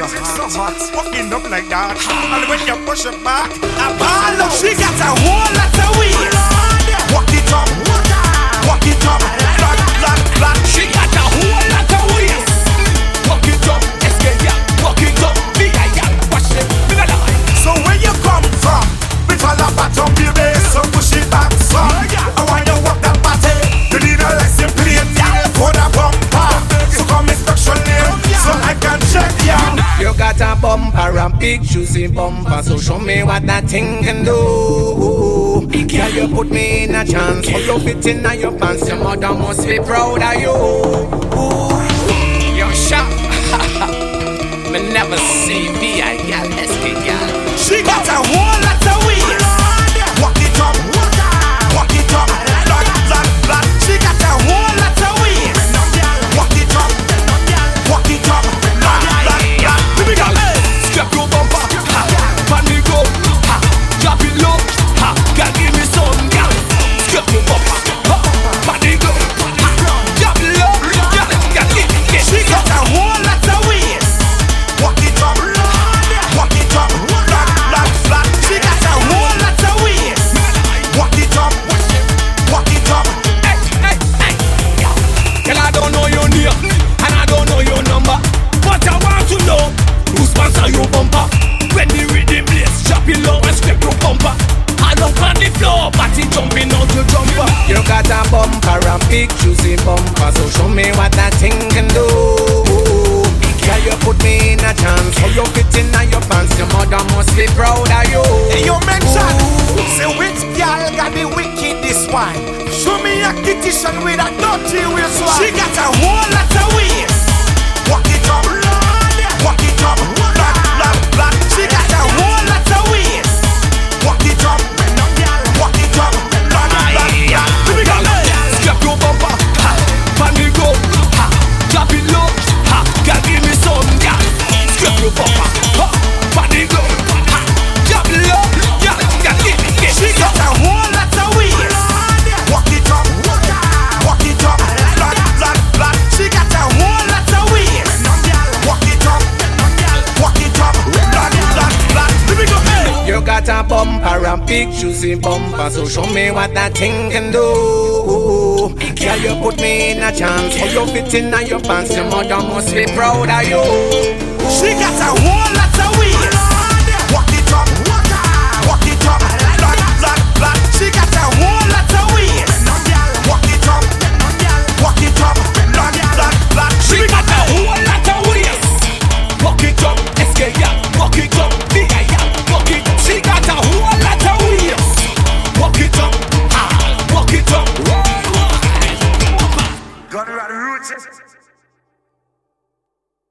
your hands up, walking up like that. And when you push it back, I ball up. She got and big juicy bumper. So show me what that thing can do. Yeah, you put me in a chance. All your fit in your pants. Your mother must be proud of you. big juicy bumper, so show me what that thing can do. Yeah, you put me in a chance, so you fit in your pants, your mother must be proud of you. Hey, you mention, say which girl got the wickedest one? Show me a kitchen with a a bumper and big juicy bumper. So show me what that thing can do. Yeah, you put me in a chance. For your fitting and your pants, your mother must be proud of you. She got a whole lot of wheels.